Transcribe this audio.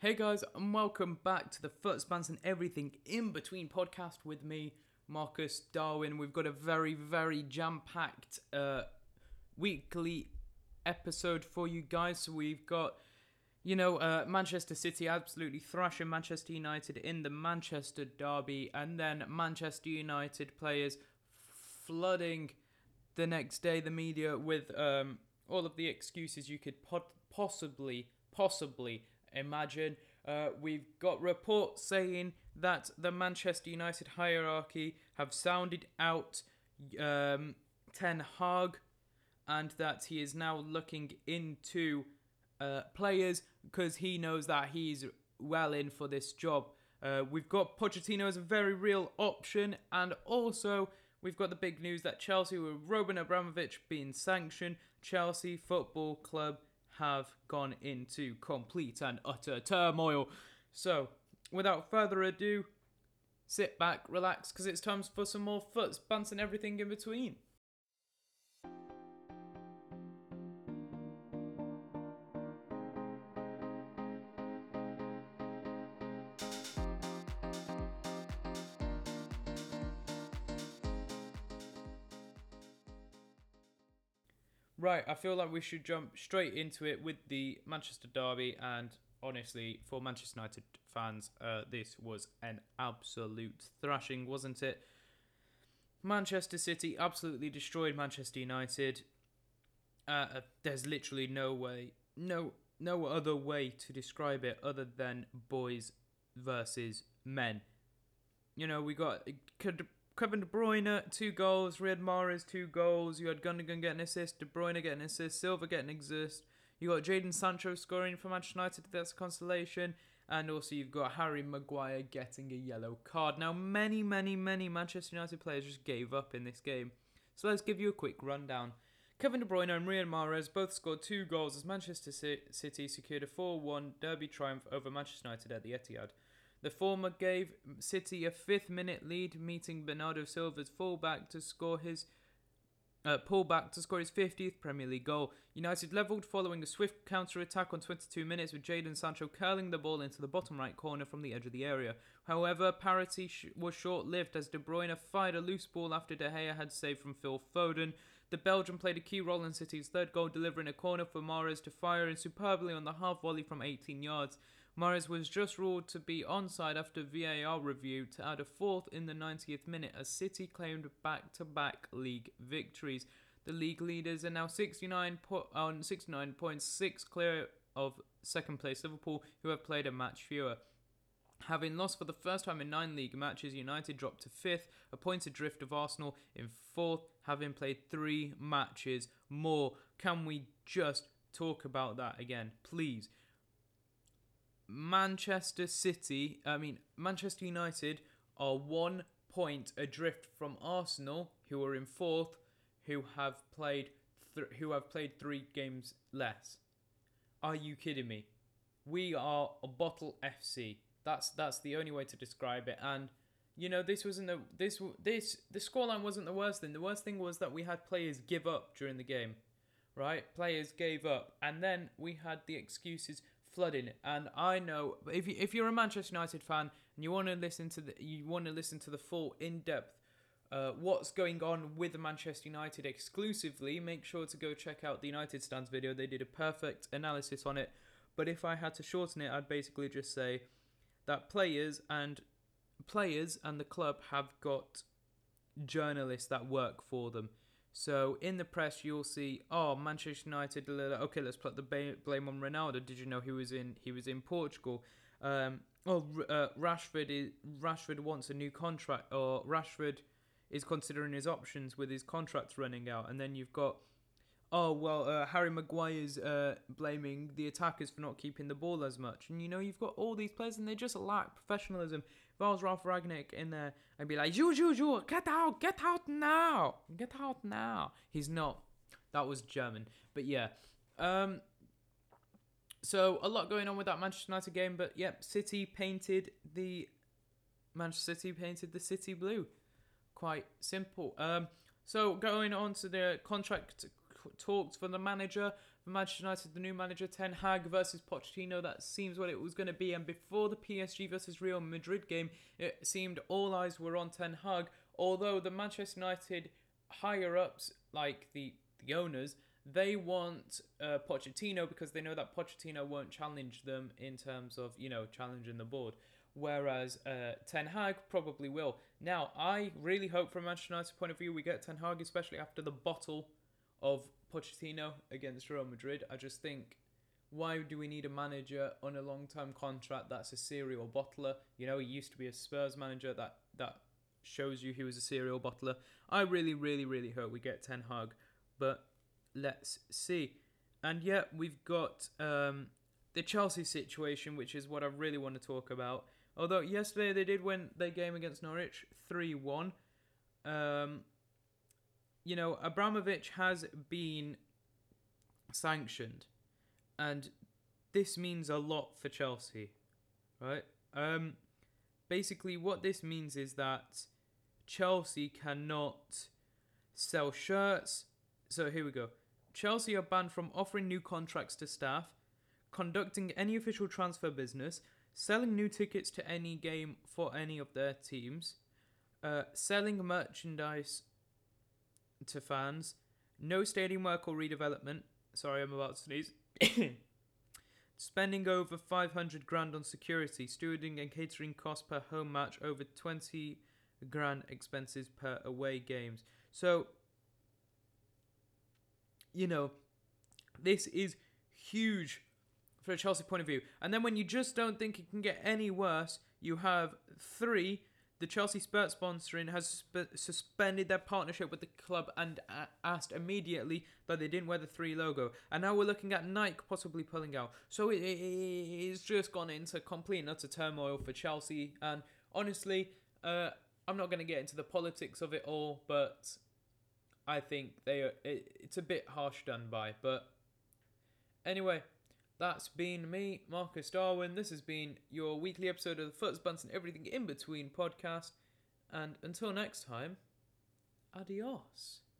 Hey guys, and welcome back to the Foot Spans and Everything in Between podcast with me, Marcus Darwin. We've got a very, very jam packed uh, weekly episode for you guys. So we've got, you know, uh, Manchester City absolutely thrashing Manchester United in the Manchester Derby, and then Manchester United players flooding the next day the media with um, all of the excuses you could pot- possibly, possibly imagine. Uh, we've got reports saying that the Manchester United hierarchy have sounded out um, Ten Hag and that he is now looking into uh, players because he knows that he's well in for this job. Uh, we've got Pochettino as a very real option, and also we've got the big news that Chelsea, with Roman Abramovich being sanctioned, Chelsea Football Club have gone into complete and utter turmoil. So, without further ado, sit back, relax, because it's time for some more foots, and everything in between. Right, I feel like we should jump straight into it with the Manchester Derby. And honestly, for Manchester United fans, uh, this was an absolute thrashing, wasn't it? Manchester City absolutely destroyed Manchester United. Uh, uh, there's literally no way, no, no other way to describe it other than boys versus men. You know, we got could Kevin De Bruyne, two goals. Riyad Mahrez, two goals. You had Gundogan getting an assist. De Bruyne getting an assist. Silva getting an assist. You got Jadon Sancho scoring for Manchester United. That's a consolation. And also you've got Harry Maguire getting a yellow card. Now, many, many, many Manchester United players just gave up in this game. So let's give you a quick rundown. Kevin De Bruyne and Riyad Mahrez both scored two goals as Manchester City secured a 4-1 derby triumph over Manchester United at the Etihad. The former gave City a fifth minute lead, meeting Bernardo Silva's fullback to score his uh, pull back to score his 50th Premier League goal. United levelled following a swift counter attack on 22 minutes with Jadon Sancho curling the ball into the bottom right corner from the edge of the area. However, parity sh- was short lived as De Bruyne fired a loose ball after De Gea had saved from Phil Foden. The Belgian played a key role in City's third goal, delivering a corner for Mahrez to fire in superbly on the half volley from 18 yards. Mahrez was just ruled to be onside after VAR review to add a fourth in the 90th minute as City claimed back-to-back league victories. The league leaders are now 69 po- on 69 points, six clear of second place Liverpool, who have played a match fewer. Having lost for the first time in nine league matches, United dropped to fifth, a point adrift of Arsenal in fourth, having played three matches more. Can we just talk about that again, please? Manchester City, I mean, Manchester United are one point adrift from Arsenal, who are in fourth, who have played who have played three games less. Are you kidding me? We are a bottle FC. That's that's the only way to describe it. And you know, this wasn't the this this the scoreline wasn't the worst thing. The worst thing was that we had players give up during the game, right? Players gave up, and then we had the excuses flooding. And I know if you, if you're a Manchester United fan and you want to listen to the you want to listen to the full in depth uh, what's going on with Manchester United exclusively, make sure to go check out the United Stands video. They did a perfect analysis on it. But if I had to shorten it, I'd basically just say that players and players and the club have got journalists that work for them. So in the press, you'll see, oh, Manchester United. Okay, let's put the blame on Ronaldo. Did you know he was in he was in Portugal? Um, oh, uh, Rashford is, Rashford wants a new contract, or Rashford is considering his options with his contracts running out. And then you've got oh well uh, harry maguire's uh, blaming the attackers for not keeping the ball as much. And you know you've got all these players and they just lack professionalism. If i was ralf rangnick in there i'd be like you you you get out get out now get out now. He's not. That was german. But yeah um so a lot going on with that manchester united game but yep city painted the manchester city painted the city blue. Quite simple. Um so going on to the contract talks for the manager. for Manchester United, the new manager Ten Hag versus Pochettino. That seems what it was going to be. And before the PSG versus Real Madrid game, it seemed all eyes were on Ten Hag. Although the Manchester United higher ups, like the the owners, they want uh, Pochettino because they know that Pochettino won't challenge them in terms of you know challenging the board. Whereas uh, Ten Hag probably will. Now, I really hope from Manchester United's point of view we get Ten Hag, especially after the bottle of Pochettino against Real Madrid. I just think, why do we need a manager on a long-term contract that's a serial bottler? You know, he used to be a Spurs manager. That that shows you he was a serial bottler. I really, really, really hope we get Ten Hag, but let's see. And yet we've got um, the Chelsea situation, which is what I really want to talk about. Although yesterday they did win their game against Norwich 3 1. Um, you know, Abramovich has been sanctioned, and this means a lot for Chelsea, right? Um, basically, what this means is that Chelsea cannot sell shirts. So here we go. Chelsea are banned from offering new contracts to staff, conducting any official transfer business, selling new tickets to any game for any of their teams, uh, selling merchandise to fans, no stadium work or redevelopment. Sorry, I'm about to sneeze. Spending over 500 grand on security, stewarding and catering costs per home match, over 20 grand expenses per away games. So, you know, this is huge for a Chelsea point of view. And then when you just don't think it can get any worse, you have three. The Chelsea Spurt sponsoring has sp- suspended their partnership with the club and a- asked immediately that they didn't wear the three logo. And now we're looking at Nike possibly pulling out. So it, it, it's just gone into complete and utter turmoil for Chelsea. And honestly, uh, I'm not going to get into the politics of it all, but I think they are, it, it's a bit harsh done by. But anyway, that's been me, Marcus Darwin. This has been your weekly episode of the Foots Bunts and Everything in Between podcast. And until next time, adios.